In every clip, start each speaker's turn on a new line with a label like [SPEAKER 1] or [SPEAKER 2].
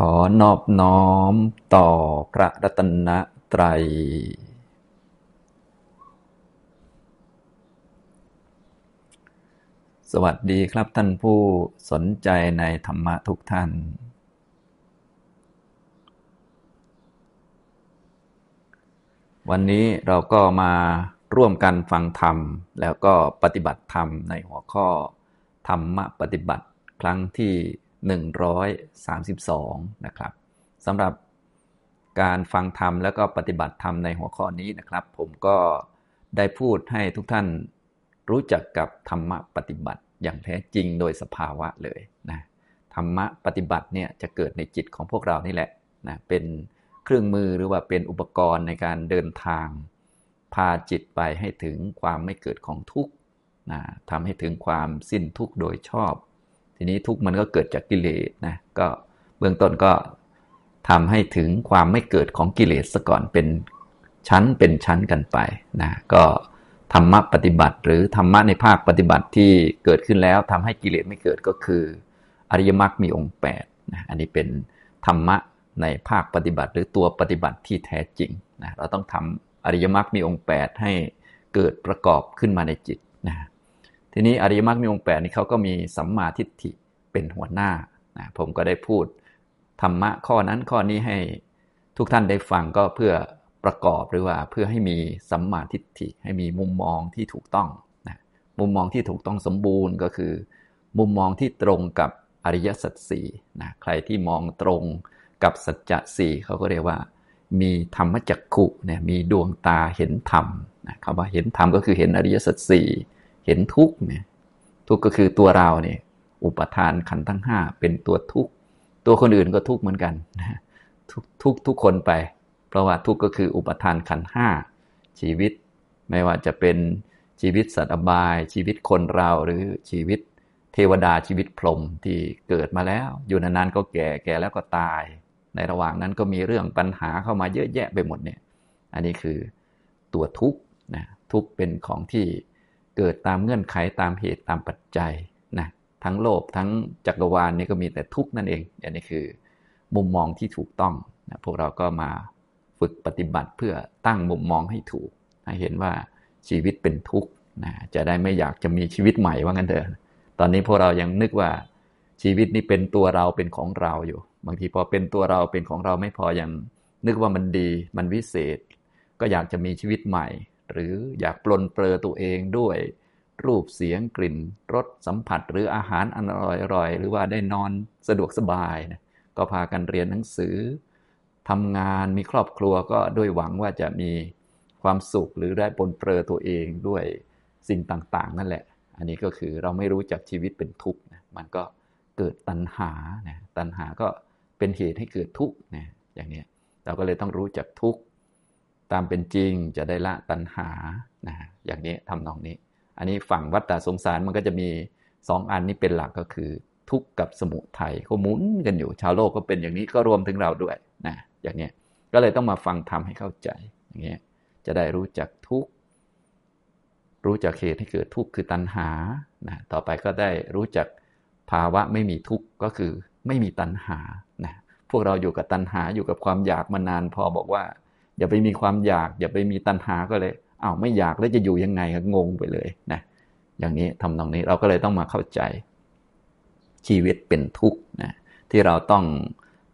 [SPEAKER 1] ขอนอบน้อมต่อพระรัตนตรัย สวัสดีครับท่านผู้สนใจในธรรมะทุกท่าน วันนี้เราก็มาร่วมกันฟังธรรม แล้วก็ปฏิบัติธรรมในหัวข้อธรรมะปฏิบัติครั้งที่ 132 นะครับสำหรับการฟังธรรมแล้วก็ปฏิบัติธรรมในหัวข้อนี้นะครับ ผมก็ได้พูดให้ทุกท่านรู้จักกับธรรมะปฏิบัติอย่างแท้จริงโดยสภาวะเลยนะธรรมะปฏิบัติเนี่ยจะเกิดในจิตของพวกเรานี่แหละนะเป็นเครื่องมือหรือว่าเป็นอุปกรณ์ในการเดินทาง พาจิตไปให้ถึงความไม่เกิดของทุกข์นะทำให้ถึงความสิ้นทุกข์โดยชอบ ทีนี้ทุกข์มันก็เกิดจากกิเลสนะก็เบื้องต้นก็ทำให้ถึงความไม่เกิดของกิเลสซะก่อนเป็นชั้นเป็นชั้นกันไปนะก็ธรรมะปฏิบัติ หรือธรรมะในภาคปฏิบัติที่เกิดขึ้นแล้วทำให้กิเลสไม่เกิดก็คือ อริยมรรคมีองค์8นะอันนี้เป็นธรรมะในภาคปฏิบัติ หรือตัวปฏิบัติที่แท้จริงนะเราต้องทำอริยมรรคมีองค์ 8 ให้เกิดประกอบขึ้นมาในจิตนะ ทีนี้อริยมรรคมีองค์แปดนี่เขาก็มีสัมมาทิฏฐิเป็นหัวหน้านะผมก็ได้พูดธรรมะข้อนั้นข้อนี้ให้ทุกท่านได้ฟังก็เพื่อประกอบหรือว่าเพื่อให้มีสัมมาทิฏฐิให้มีมุมมองที่ถูกต้องนะมุมมองที่ถูกต้องสมบูรณ์ก็คือ มุมมองที่ตรงกับอริยสัจสี่นะใครที่มองตรงกับสัจจะสี่เขาก็เรียกว่า มีธรรมจักขุเนี่ยมีดวงตาเห็นธรรมนะคำว่าเห็นธรรมก็คือเห็นอริยสัจสี่ เห็นทุกข์เนี่ยทุกข์ก็คือตัวเราเนี่ยอุปทานขันทั้งห้าเป็นตัวทุกข์ตัวคนอื่นก็ทุกข์เหมือนกันนะทุกทุกทุกคนไป เพราะว่าทุกข์ก็คืออุปทานขันห้าชีวิต ไม่ว่าจะเป็นชีวิตสัตว์อบาย ชีวิตคนเราหรือชีวิตเทวดาชีวิตพรหมที่เกิดมาแล้ว อยู่นานๆก็แก่แก่แล้วก็ตาย ในระหว่างนั้นก็มีเรื่องปัญหาเข้ามาเยอะแยะไปหมดเนี่ย อันนี้คือตัวทุกข์นะทุกข์เป็นของที่ เกิดตามเงื่อนไขตามเหตุตามปัจจัยนะทั้งโลกทั้งจักรวาลนี่ก็มีแต่ทุกข์นั่นเองอันนี้คือ มุมมองที่ถูกต้องนะพวกเราก็มาฝึกปฏิบัติเพื่อตั้งมุมมองให้ถูกให้เห็นว่าชีวิตเป็นทุกข์นะจะได้ไม่อยากจะมีชีวิตใหม่ว่างั้นเถอะตอนนี้พวกเรายังนึกว่าชีวิตนี้เป็นตัวเราเป็นของเราอยู่ บางทีพอเป็นตัวเราเป็นของเราไม่พอยังนึกว่ามันดีมันวิเศษ ก็อยากจะมีชีวิตใหม่ หรืออยากปลนเปลือตัวเองด้วย รูปเสียงกลิ่นรสสัมผัส หรืออาหารอร่อยๆหรือว่าได้นอนสะดวกสบายนะก็พากันเรียนหนังสือทำงานมีครอบครัวก็ด้วยหวังว่าจะมีความสุขหรือได้ปลนเปลือตัวเองด้วยสิ่งต่างๆ นั่นแหละ อันนี้ก็คือเราไม่รู้จักชีวิตเป็นทุกข์นะมันก็เกิดตัณหานะตัณหาก็เป็นเหตุให้เกิดทุกข์นะอย่างนี้เราก็เลยต้องรู้จักทุกข์ ตามเป็นจริงจะได้ละตัณหานะอย่างนี้ทำนองนี้ อันนี้ฝั่งวัฏฏะสงสารมันก็จะมีสองอันนี้เป็นหลักก็คือ ทุกข์กับสมุทัยเขาหมุนกันอยู่ ชาวโลกก็เป็นอย่างนี้ก็รวมถึงเราด้วยนะอย่างนี้ก็เลยต้องมาฟังทำให้เข้าใจอย่างนี้จะได้รู้จักทุกข์รู้จักเหตุให้เกิดทุกข์คือตัณหานะต่อไปก็ได้รู้จักภาวะไม่มีทุกข์ก็คือไม่มีตัณหานะพวกเราอยู่กับตัณหาอยู่กับความอยากมานานพอบอกว่า อย่าไปมีความอยาก อย่าไปมีตัณหาก็เลยอ้าวไม่อยากแล้วจะอยู่ยังไงก็งงไปเลยนะอย่างนี้ทำตรงนี้เราก็เลยต้องมาเข้าใจ ชีวิตเป็นทุกข์นะที่เราต้อง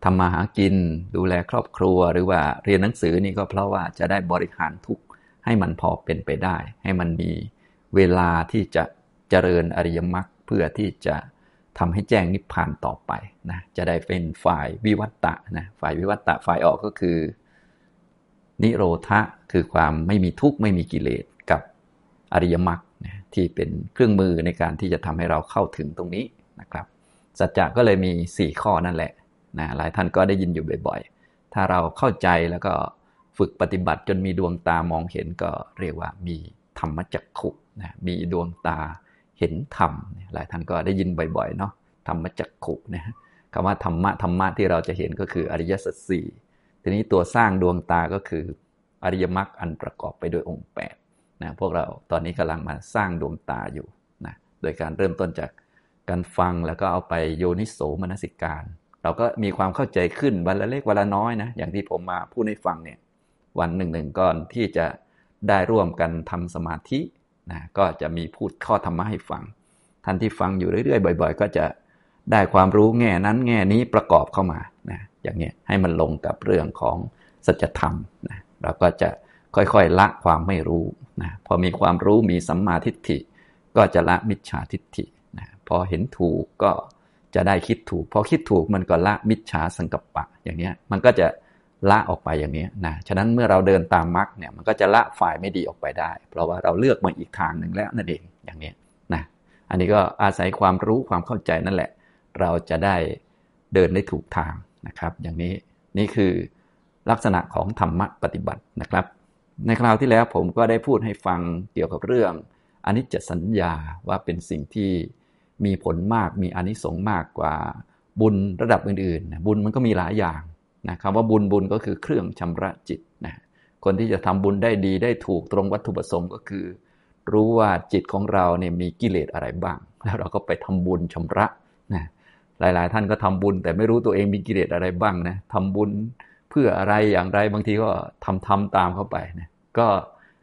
[SPEAKER 1] ทำมาหากินดูแลครอบครัว หรือว่าเรียนหนังสือนี่ก็เพราะว่าจะได้บริหารทุกข์ให้มันพอเป็นไปได้ ให้มันมีเวลาที่จะเจริญอริยมรรคเพื่อที่จะทำให้แจ้งนิพพานต่อไปนะจะได้เป็นฝ่ายวิวัตตะนะฝ่ายวิวัตตะฝ่ายออกก็คือ นิโรธะคือความไม่มีทุกข์ไม่มีกิเลสกับอริยมรรคที่เป็นเครื่องมือในการที่จะทำให้เราเข้าถึงตรงนี้นะครับ สัจจะก็เลยมี 4 ข้อนั่นแหละนะหลายท่านก็ได้ยินอยู่บ่อยๆ ถ้าเราเข้าใจแล้วก็ฝึกปฏิบัติจนมีดวงตามองเห็นก็เรียกว่ามีธรรมจักขุนะมีดวงตาเห็นธรรม หลายท่านก็ได้ยินบ่อยๆเนาะธรรมจักขุนะคำว่าธรรมะธรรมะที่เราจะเห็นก็คืออริยสัจสี่ ทีนี้ตัวสร้างดวงตาก็คืออริยมรรคอันประกอบไปด้วยองค์8นะพวกเราตอนนี้กำลังมาสร้างดวงตาอยู่นะโดยการเริ่มต้นจากการฟังแล้วก็เอาไปโยนิโสมนสิการ เราก็มีความเข้าใจขึ้นวันละเล็กวันละน้อยนะอย่างที่ผมมาพูดให้ฟังเนี่ยวันหนึ่งหนึ่งก่อนที่จะได้ร่วมกันทำสมาธินะก็จะมีพูดข้อธรรมะให้ฟัง ท่านที่ฟังอยู่เรื่อยๆ บ่อย ๆ ก็จะได้ความรู้แง่นั้นแง่นี้ประกอบเข้ามานะ อย่างนี้ยให้มันลงกับเรื่องของสัจธรรมนะเราก็จะค่อยๆละความไม่รู้นะพอมีความรู้มีสัมมาทิฏฐิ ก็จะละมิจฉาทิฏฐินะพอเห็นถูกก็จะได้คิดถูก พอคิดถูกมันก็ละมิจฉาสังกัปปะ อย่างนี้ยมันก็จะละออกไปอย่างนี้นะ ฉะนั้นเมื่อเราเดินตามมรรคเนี่ยมันก็จะละฝ่ายไม่ดีออกไปได้ เพราะว่าเราเลือกมาอีกทางหนึ่งแล้วนั่นเองอย่างนี้นะ อันนี้ก็อาศัยความรู้ความเข้าใจนั่นแหละ เราจะได้เดินได้ถูกทาง นะครับ อย่างนี้นี่คือลักษณะของธรรมะปฏิบัตินะครับ ในคราวที่แล้วผมก็ได้พูดให้ฟังเกี่ยวกับเรื่องอนิจจสัญญาว่าเป็นสิ่งที่มีผลมากมีอนิสงส์มากกว่าบุญระดับอื่นๆบุญมันก็มีหลายอย่างนะคำว่าบุญบุญก็คือเครื่องชำระจิตนะคนที่จะทำบุญได้ดีได้ถูกตรงวัตถุประสงค์ก็คือ รู้ว่าจิตของเราเนี่ยมีกิเลสอะไรบ้าง แล้วเราก็ไปทำบุญชำระนะ หลาย ๆ ท่านก็ทำบุญ แต่ไม่รู้ตัวเองมีกิเลสอะไรบ้างนะทำบุญเพื่ออะไรอย่างไรบางทีก็ทำทำตามเข้าไปนะก็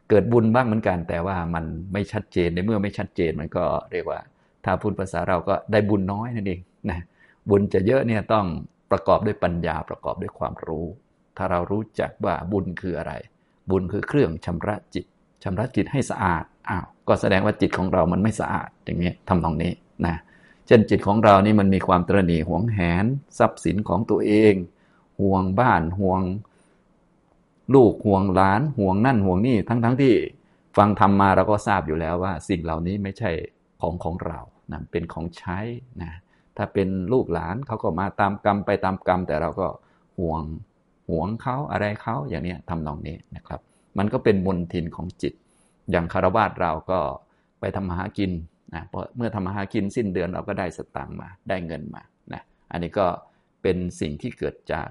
[SPEAKER 1] เกิดบุญบ้างเหมือนกัน แต่ว่ามันไม่ชัดเจนในเมื่อไม่ชัดเจนมันก็เรียกว่า ถ้าพูดภาษาเราก็ได้บุญน้อยนั่นเองนะบุญจะเยอะเนี่ยต้องประกอบด้วยปัญญาประกอบด้วยความรู้ ถ้าเรารู้จักว่าบุญคืออะไร บุญคือเครื่องชำระจิตชำระจิตให้สะอาดอ้าวก็แสดงว่าจิตของเรามันไม่สะอาดอย่างนี้ทำตรงนี้นะ ช่นจิตของเรานี่มันมีความตรณีหวงแหน ทรัพย์สินของตัวเอง ห่วงบ้านห่วง ลูกห่วงหลาน ห่วงนั่นห่วงนี่ทั้งๆทที่ฟังทำมาเราก็ทราบอยู่แล้วว่า สิ่งเหล่านี้ไม่ใช่ของของเรานะเป็นของใช้นะถ้าเป็นลูกหลานเขาก็มาตามกรรมไปตามกรรม แต่เราก็ห่วงห่วงเขาอะไรเขาอย่างนี้ทำนองนี้นะครับ มันก็เป็นมนทินของจิต อย่างคารวาสเราก็ไปทำมาหากิน นะเพราะเมื่อทำมาหากินสิ้นเดือนเราก็ได้สตางค์มา ได้เงินมานะอันนี้ก็เป็นสิ่งที่เกิดจาก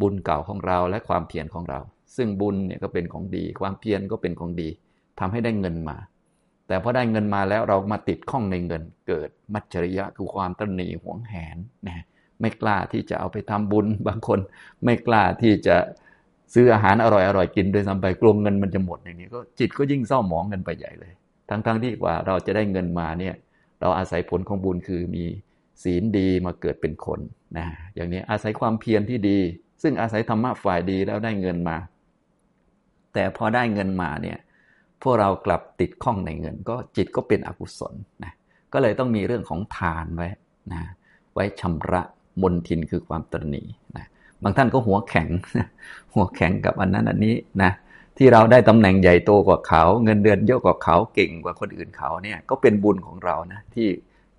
[SPEAKER 1] บุญเก่าของเราและความเพียรของเรา ซึ่งบุญเนี่ยก็เป็นของดี ความเพียรก็เป็นของดีทำให้ได้เงินมา แต่พอได้เงินมาแล้วเรามาติดข้องในเงิน เกิดมัจฉริยะคือความตนีหวงแหนนะไม่กล้าที่จะเอาไปทำบุญบางคน ไม่กล้าที่จะซื้ออาหารอร่อยอร่อยกินโดยซ้ำไปกลัวเงินมันจะหมดอย่างนี้ก็จิตก็ยิ่งเศร้าหมองกันไปใหญ่เลย ทั้งๆทที่กว่าเราจะได้เงินมาเนี่ยเราอาศัยผลของบุญคือมีศีลดีมาเกิดเป็นคนนะอย่างนี้อาศัยความเพียรที่ดี ซึ่งอาศัยธรรมะฝ่ายดีแล้วได้เงินมา แต่พอได้เงินมาเนี่ยพวกเรากลับติดข้องในเงิน ก็จิตก็เป็นอกุศลนะก็เลยต้องมีเรื่องของทานไว้นะไว้ชำระมนทินคือความตรณีนะบางท่านก็หัวแข็ง หัวแข็งกับอันนั้นอันนี้นะ ที่เราได้ตำแหน่งใหญ่โตกว่าเขา เงินเดือนเยอะกว่าเขาเก่งกว่าคนอื่นเขาเนี่ยก็เป็นบุญของเรานะที่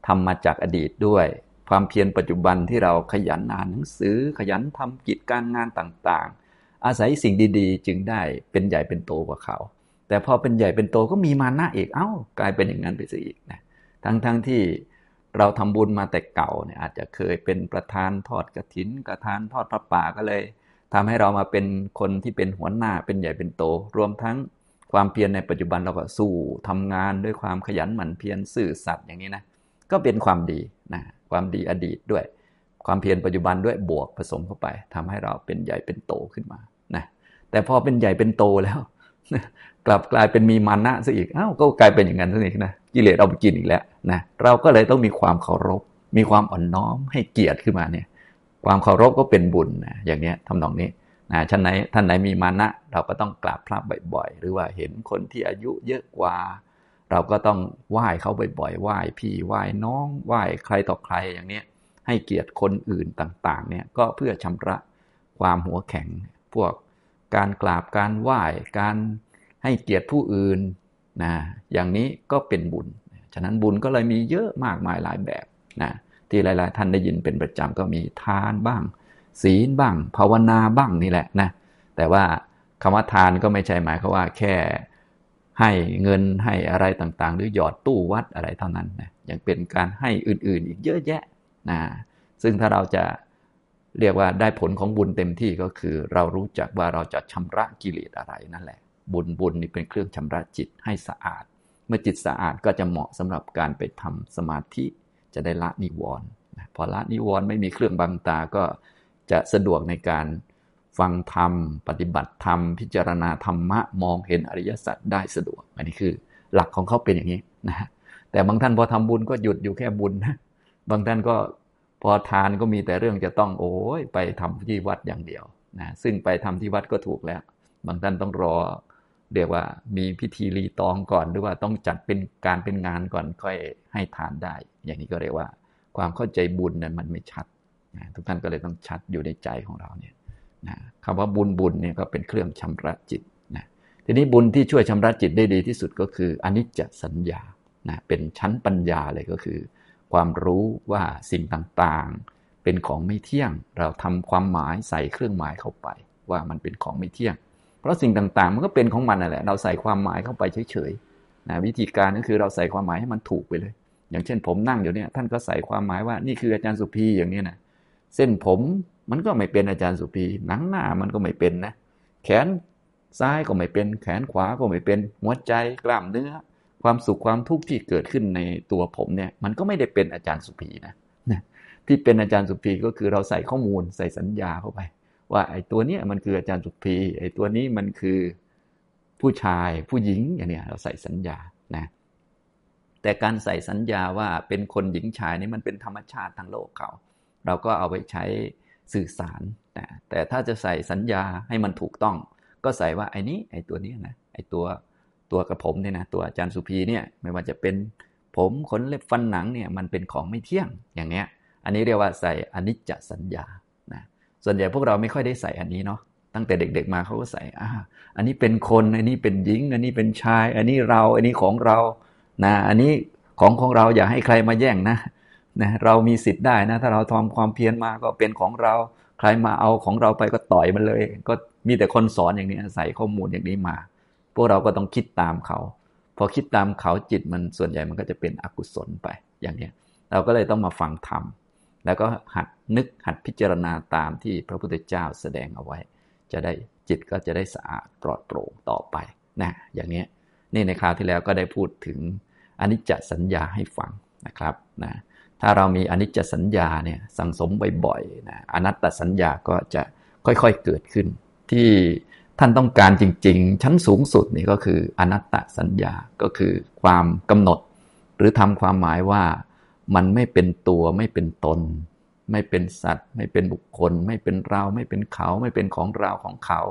[SPEAKER 1] ทำมาจากอดีตด้วย ความเพียรปัจจุบันที่เราขยันอ่านหนังสือ ขยันทำกิจการงานต่างๆ อาศัยสิ่งดีๆ จึงได้เป็นใหญ่เป็นโตกว่าเขา แต่พอเป็นใหญ่เป็นโตก็มีมานะอีกเอา้า กลายเป็นอย่างนั้นไปซะอีกนะทั้งๆทที่เราทำบุญมาแต่เก่าเนี่ยอาจจะเคยเป็นประธานทอดกระถินประธานทอดพระป่าก็เลย ทำให้เรามาเป็นคนที่เป็นหัวหน้าเป็นใหญ่เป็นโต รวมทั้งความเพียรในปัจจุบันเราก็สู้ทำงานด้วยความขยันหมั่นเพียรซื่อสัตย์อย่างนี้นะก็เป็นความดีนะความดีอดีตด้วย ความเพียรปัจจุบันด้วยบวกผสมเข้าไปทำให้เราเป็นใหญ่เป็นโตขึ้นมานะแต่พอเป็นใหญ่เป็นโตแล้ว กลับกลายเป็นมีมานะซะอีกอ้าวก็กลายเป็นอย่างนั้นซะอีกนะกิเลสเอาไปกินอีกแล้วนะเราก็เลยต้องมีความเคารพ มีความอ่อนน้อมให้เกียรติขึ้นมาเนี่ย ความเคารพก็เป็นบุญนะอย่างนี้ทำนองนี้นะท่านไหนท่านไหนมีมานะเราก็ต้องกราบพระบ่อยๆ หรือว่าเห็นคนที่อายุเยอะกว่า เราก็ต้องไหว้เขาบ่อยๆไหว้พี่ไหว้น้องไหว้ใครต่อใครอย่างนี้ให้เกียรติคนอื่นต่างๆเนี่ยก็เพื่อชำระความหัวแข็ง พวกการกราบการไหว้การให้เกียรติผู้อื่นนะอย่างนี้ก็เป็นบุญ ฉะนั้นบุญก็เลยมีเยอะมากมายหลายแบบนะ ที่หลาย ๆ ท่านได้ยินเป็นประจำก็มีทานบ้าง ศีลบ้าง ภาวนาบ้างนี่แหละนะแต่ว่าคำว่าทานก็ไม่ใช่หมายความว่าแค่ให้เงินให้อะไรต่าง ๆ หรือหยอดตู้วัดอะไรเท่านั้นนะยังเป็นการให้อื่น ๆ อีกเยอะแยะนะซึ่งถ้าเราจะเรียกว่าได้ผลของบุญเต็มที่ก็คือ เรารู้จักว่าเราจะชำระกิเลสอะไรนั่นแหละ บุญบุญนี่เป็นเครื่องชำระจิตให้สะอาด เมื่อจิตสะอาดก็จะเหมาะสำหรับการไปทำสมาธิ จะได้ละนิวรณ์พอละนิวรณ์ไม่มีเครื่องบังตาก็จะสะดวกในการฟังธรรม ปฏิบัติธรรม พิจารณาธรรมะ มองเห็นอริยสัจได้สะดวก อันนี้คือหลักของเขาเป็นอย่างนี้นะแต่บางท่านพอทำบุญก็หยุดอยู่แค่บุญนะบางท่านก็พอทานก็มีแต่เรื่องจะต้องโอ้ยไปทำที่วัดอย่างเดียวนะซึ่งไปทำที่วัดก็ถูกแล้ว บางท่านต้องรอ เรียกว่ามีพิธีรีตองก่อน หรือว่าต้องจัดเป็นการเป็นงานก่อนค่อยให้ทานได้ อย่างนี้ก็เรียกว่า ความเข้าใจบุญนั้นมันไม่ชัดนะทุกท่านก็เลยต้องชัดอยู่ในใจของเราเนี่ยนะคำว่าบุญบุญเนี่ยก็เป็นเครื่องชำระจิตนะทีนี้บุญที่ช่วยชำระจิตได้ดีที่สุดก็คืออนิจจสัญญานะเป็นชั้นปัญญาเลยก็คือ ความรู้ว่าสิ่งต่างๆ เป็นของไม่เที่ยง เราทำความหมายใส่เครื่องหมายเข้าไป ว่ามันเป็นของไม่เที่ยง เพราะสิ่งต่างๆ มันก็เป็นของมันนั่นแหละ เราใส่ความหมายเข้าไปเฉยๆนะวิธีการก็คือเราใส่ความหมายให้มันถูกไปเลย อย่างเช่น ผมนั่งอยู่เนี่ยท่านก็ใส่ความหมายว่านี่คืออาจารย์สุพีอย่างนี้นะเส้นผมมันก็ไม่เป็นอาจารย์สุพีหนังหน้ามันก็ไม่เป็นนะแขนซ้ายก็ไม่เป็น แขนขวาก็ไม่เป็น หัวใจกล้ามเนื้อ ความสุขความทุกข์ที่เกิดขึ้นในตัวผมเนี่ย มันก็ไม่ได้เป็นอาจารย์สุภีนะนะที่เป็นอาจารย์สุภีก็คือเราใส่ข้อมูลใส่สัญญาเข้าไป ว่าไอ้ตัวเนี้ยมันคืออาจารย์สุภีไอ้ตัวนี้มันคือผู้ชายผู้หญิงอย่างเนี้ยเราใส่สัญญานะแต่การใส่สัญญาว่าเป็นคนหญิงชายนี่มันเป็นธรรมชาติทางโลกเขา เราก็เอาไปใช้สื่อสารนะแต่ถ้าจะใส่สัญญาให้มันถูกต้อง ก็ใส่ว่าไอ้นี้ไอ้ตัวนี้นะไอ้ตัวตัวกับผมเนี่ยนะตัวอาจารย์สุพีเนี่ยไม่ว่าจะเป็นผมขนเล็บฟันหนังเนี่ยมันเป็นของไม่เที่ยงอย่างเนี้ย อันนี้เรียกว่าใส่อนิจจสัญญา ส่วนใหญ่พวกเราไม่ค่อยได้ใส่อันนี้เนาะตั้งแต่เด็ก ๆ มาเขาก็ใส่อ่าอันนี้เป็นคน อันนี้เป็นหญิง อันนี้เป็นชาย อันนี้เรา อันนี้ของเรา นะ อันนี้ของของเราอย่าให้ใครมาแย่งนะ นะ เรามีสิทธิ์ได้นะ ถ้าเราทำความเพียรมาก็เป็นของเรา ใครมาเอาของเราไปก็ต่อยมันเลย ก็มีแต่คนสอนอย่างนี้ใส่ข้อมูลอย่างนี้มา พวกเราก็ต้องคิดตามเขา พอคิดตามเขาจิตมันส่วนใหญ่มันก็จะเป็นอกุศลไป อย่างนี้เราก็เลยต้องมาฟังธรรม แล้วก็หัดนึกหัดพิจารณาตามที่พระพุทธเจ้าแสดงเอาไว้ จะได้จิตก็จะได้สะอาดปลอดโปร่งต่อไปนะอย่างนี้นี่ในคราวที่แล้วก็ได้พูดถึงอนิจจสัญญาให้ฟังนะครับนะถ้าเรามีอนิจจสัญญาเนี่ยสังสมบ่อยๆนะอนัตตสัญญาก็จะค่อยๆเกิดขึ้น ที่ท่านต้องการจริง ๆ ชั้นสูงสุดนี่ก็คืออนัตตสัญญาก็คือความกำหนด หรือทำความหมายว่า มันไม่เป็นตัวไม่เป็นตน ไม่เป็นสัตว์ ไม่เป็นบุคคล ไม่เป็นเรา ไม่เป็นเขา ไม่เป็นของเราของเขา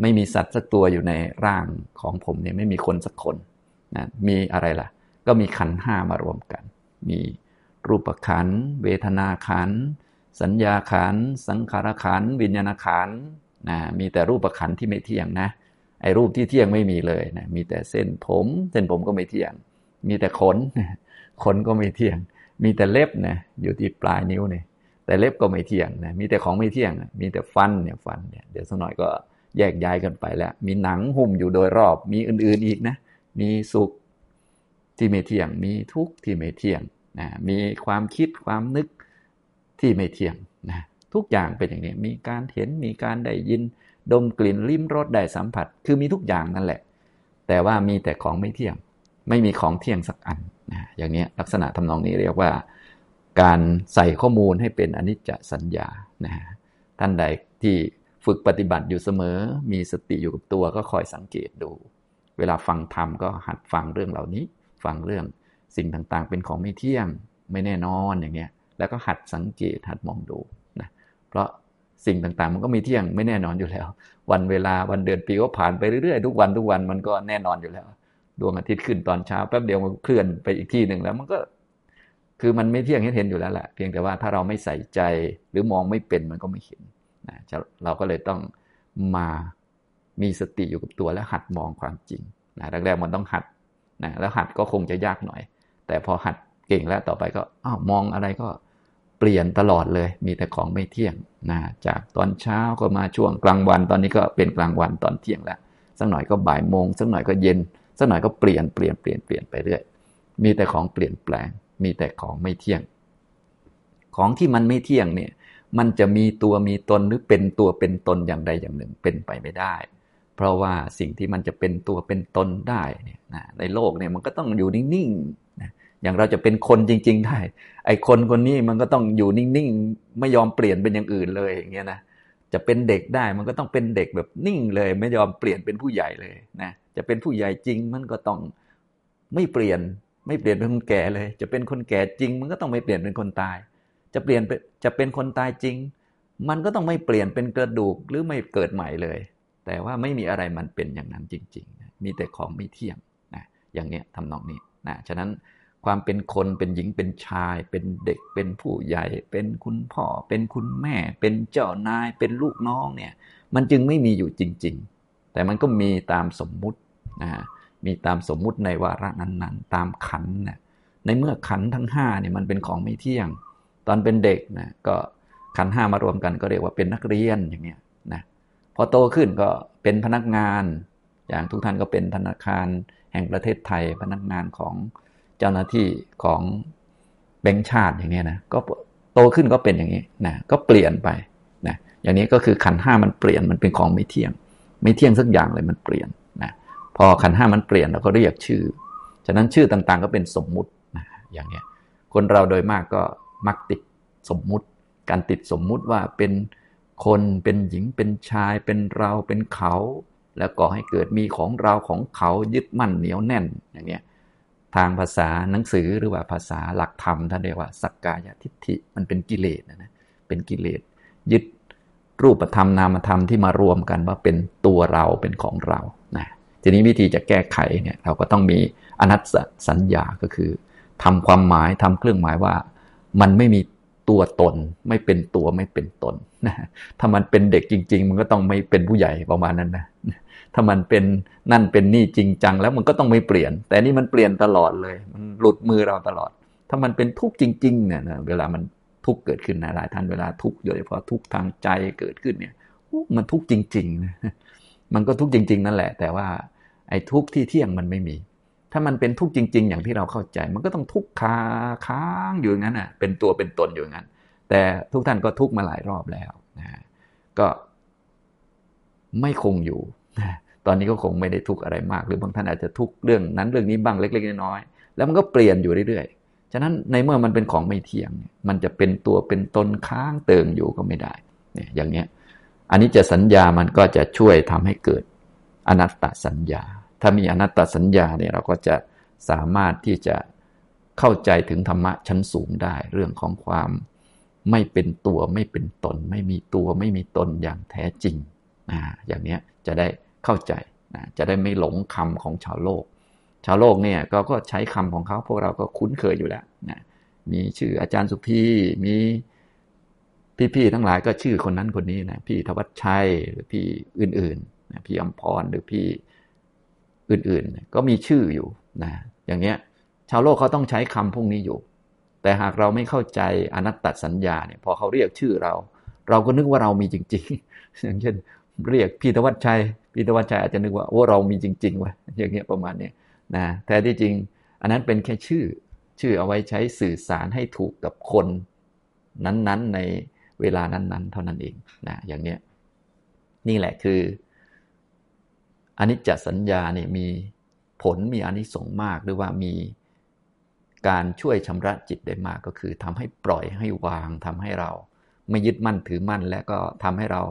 [SPEAKER 1] ไม่มีสัตว์สักตัวอยู่ในร่างของผมเนี่ยไม่มีคนสักคนนะมีอะไรล่ะ ก็มีขันห้ามารวมกัน มีรูปขัน เวทนาขัน สัญญาขัน สังขารขัน วิญญาณขันนะมีแต่รูปประคันที่ไม่เที่ยงนะไอ้รูปที่เที่ยงไม่มีเลยนะมีแต่เส้นผม เส้นผมก็ไม่เที่ยง มีแต่ขนขนก็ไม่เที่ยง มีแต่เล็บนะอยู่ที่ปลายนิ้วเนี่ยแต่เล็บก็ไม่เที่ยงนะมีแต่ของไม่เที่ยง มีแต่ฟันเนี่ยฟันเนี่ยเดี๋ยวสักหน่อยก็แยกย้ายกันไปแล้ว มีหนังหุ้มอยู่โดยรอบ มีอื่นๆอีกนะ มีสุขที่ไม่เที่ยง มีทุกข์ที่ไม่เที่ยงนะมีความคิดความนึกที่ไม่เที่ยงนะทุกอย่างเป็นอย่างนี้ มีการเห็นมีการได้ยิน ดมกลิ่นลิ้มรสได้สัมผัส คือมีทุกอย่างนั่นแหละ แต่ว่ามีแต่ของไม่เที่ยง ไม่มีของเที่ยงสักอัน นะอย่างนี้ลักษณะทำนองนี้เรียกว่า การใส่ข้อมูลให้เป็นอนิจจสัญญานะท่านใดที่ฝึกปฏิบัติอยู่เสมอ มีสติอยู่กับตัวก็คอยสังเกตดู เวลาฟังธรรมก็หัดฟังเรื่องเหล่านี้ ฟังเรื่องสิ่งต่างๆ เป็นของไม่เที่ยง ไม่แน่นอนอย่างเงี้ย แล้วก็หัดสังเกตหัดมองดูนะ เพราะสิ่งต่างๆ มันก็มีเที่ยงไม่แน่นอนอยู่แล้ว วันเวลาวันเดือนปีก็ผ่านไปเรื่อยๆ ทุกวันทุกวันมันก็แน่นอนอยู่แล้ว ดวงอาทิตย์ขึ้นตอนเช้าแป๊บเดียวมันเคลื่อนไปอีกที่หนึ่งแล้วมันก็ คือมันไม่เที่ยงเห็นอยู่แล้วแหละเพียงแต่ว่าถ้าเราไม่ใส่ใจหรือมองไม่เป็นมันก็ไม่เห็นนะเราก็เลยต้องมามีสติอยู่กับตัวแล้วหัดมองความจริงนะแรกๆมันต้องหัดนะแล้วหัดก็คงจะยากหน่อย แต่พอหัดเก่งแล้วต่อไปก็อ้าวมองอะไรก็เปลี่ยนตลอดเลย มีแต่ของไม่เที่ยงนะจากตอนเช้าก็มาช่วงกลางวัน ตอนนี้ก็เป็นกลางวันตอนเที่ยงแล้วสักหน่อยก็บ่ายโมงสักหน่อยก็เย็น สักหน่อยก็เปลี่ยนเปลี่ยนเปลี่ยนเปลี่ยนไปเรื่อย มีแต่ของเปลี่ยนแปลง มีแต่ของไม่เที่ยง ของที่มันไม่เที่ยงเนี่ย มันจะมีตัวมีตนหรือเป็นตัวเป็นตนอย่างใดอย่างหนึ่งเป็นไปไม่ได้ เพราะว่าสิ่งที่มันจะเป็นตัวเป็นตนได้เนี่ยนะในโลกเนี่ยมันก็ต้องอยู่นิ่งๆนะอย่างเราจะเป็นคนจริง ๆ ได้ ไอ้คนคนนี้มันก็ต้องอยู่นิ่งๆ ไม่ยอมเปลี่ยนเป็นอย่างอื่นเลยอย่างเงี้ยนะ จะเป็นเด็กได้มันก็ต้องเป็นเด็กแบบนิ่งเลย ไม่ยอมเปลี่ยนเป็นผู้ใหญ่เลยนะ จะเป็นผู้ใหญ่จริงมันก็ต้องไม่เปลี่ยนไม่เปลี่ยนเป็นคนแก่เลย จะเป็นคนแก่จริง มันก็ต้องไม่เปลี่ยนเป็นคนตาย จะเปลี่ยนจะเป็นคนตายจริง มันก็ต้องไม่เปลี่ยนเป็นกระดูกหรือไม่เกิดใหม่เลย แต่ว่าไม่มีอะไรมันเป็นอย่างนั้นจริง ๆ มีแต่ของไม่เที่ยงนะอย่างเนี้ยทำนองนี้นะฉะนั้นความเป็นคนเป็นหญิงเป็นชาย เป็นเด็กเป็นผู้ใหญ่ เป็นคุณพ่อ เป็นคุณแม่ เป็นเจ้านายเป็นลูกน้องเนี่ย มันจึงไม่มีอยู่จริง ๆ แต่มันก็มีตามสมมุติ นะมีตามสมมุติในวาระนั้นๆ ตามขันนะในเมื่อขันทั้งห้าเนี่ยมันเป็นของไม่เที่ยง ตอนเป็นเด็กนะก็ขันห้ามารวมกันก็เรียกว่าเป็นนักเรียนอย่างเงี้ยนะพอโตขึ้นก็เป็นพนักงาน อย่างทุกท่านก็เป็นธนาคารแห่งประเทศไทย พนักงานของเจ้าหน้าที่ของแบงค์ชาติอย่างนี้นะก็โตขึ้นก็เป็นอย่างนี้นะก็เปลี่ยนไปนะอย่างนี้ก็คือขันห้ามันเปลี่ยนมันเป็นของไม่เที่ยง ไม่เที่ยงสักอย่างเลยมันเปลี่ยน พอขันห้ามันเปลี่ยนเราก็เรียกชื่อ ฉะนั้นชื่อต่างๆ ก็เป็นสมมุตินะอย่างเนี้ยคนเราโดยมากก็มักติดสมมุติ การติดสมมุติว่าเป็นคนเป็นหญิงเป็นชาย เป็นเราเป็นเขา แล้วก็ให้เกิดมีของเราของเขายึดมั่นเหนียวแน่นอย่างเนี้ยทางภาษาหนังสือหรือว่าภาษาหลักธรรมท่านเรียกว่าสักกายทิฏฐิมันเป็นกิเลสนะเป็นกิเลสยึดรูปธรรมนามธรรมที่มารวมกันว่าเป็นตัวเราเป็นของเรา ทีนี้วิธีจะแก้ไขเนี่ยเราก็ต้องมีอนัตสัญญาก็คือทำความหมายทำเครื่องหมายว่า มันไม่มีตัวตน ไม่เป็นตัวไม่เป็นตนนะถ้ามันเป็นเด็กจริง ๆ มันก็ต้องไม่เป็นผู้ใหญ่ประมาณนั้นนะถ้ามันเป็นนั่นเป็นนี่จริงจังแล้วมันก็ต้องไม่เปลี่ยน แต่นี่มันเปลี่ยนตลอดเลย มันหลุดมือเราตลอด ถ้ามันเป็นทุกข์จริงๆเนี่ยเวลามันทุกข์เกิดขึ้นนะหลายท่านเวลาทุกข์โดยเฉพาะทุกข์ทางใจเกิดขึ้นเนี่ยมันทุกข์จริงๆนะมันก็ทุกข์จริง ๆ นั่นแหละ แต่ว่า ไอ้ทุกข์ที่เที่ยงมันไม่มี ถ้ามันเป็นทุกข์จริง ๆ อย่างที่เราเข้าใจ มันก็ต้องทุกข์คาค้างอยู่อย่างนั้นอะเป็นตัวเป็นตนอยู่อย่างนั้น แต่ทุกท่านก็ทุกข์มาหลายรอบแล้วนะก็ไม่คงอยู่นะตอนนี้ก็คงไม่ได้ทุกข์อะไรมาก หรือบางท่านอาจจะทุกข์เรื่องนั้นเรื่องนี้บ้างเล็ก ๆ น้อยๆแล้วมันก็เปลี่ยนอยู่เรื่อยๆ ฉะนั้นในเมื่อมันเป็นของไม่เที่ยง มันจะเป็นตัวเป็นตนค้างเติงอยู่ก็ไม่ได้เนี่ยอย่างเนี้ยอันนี้จะสัญญามันก็จะช่วยทำให้เกิด อนัตตสัญญา ถ้ามีอนัตตสัญญาเนี่ยเราก็จะสามารถที่จะเข้าใจถึงธรรมะชั้นสูงได้ เรื่องของความไม่เป็นตัวไม่เป็นตน ไม่มีตัวไม่มีตนอย่างแท้จริงนะอย่างนี้จะได้เข้าใจนะจะได้ไม่หลงคำของชาวโลก ชาวโลกเนี่ยก็ก็ใช้คำของเขาพวกเราก็คุ้นเคยอยู่แล้วนะมีชื่ออาจารย์สุพีมีพี่ๆทั้งหลายก็ชื่อคนนั้นคนนี้นะพี่ธวัชชัยหรือพี่อื่นๆ พี่อมพรหรือพี่อื่นๆ ก็มีชื่ออยู่นะอย่างเนี้ยชาวโลกเขาต้องใช้คำพวกนี้อยู่ แต่หากเราไม่เข้าใจอนัตตสัญญาเนี่ยพอเขาเรียกชื่อเรา เราก็นึกว่าเรามีจริง ๆ อย่างเช่นเรียกพี่ธวัชชัยพี่ธวัชชัยอาจจะนึกว่าโอ้เรามีจริงๆวะอย่างเงี้ยประมาณนี้นะแต่ที่จริง อันนั้นเป็นแค่ชื่อชื่อเอาไว้ใช้สื่อสารให้ถูกกับคนนั้นๆในเวลานั้นๆ เท่านั้นเองนะอย่างเนี้ยนี่แหละคือ อนิจจสัญญาเนี่ยมีผลมีอนิสงส์มากหรือว่ามีการช่วยชำระจิตได้มากก็คือทำให้ปล่อยให้วางทำให้เรา ไม่ยึดมั่นถือมั่น และก็ทำให้เรา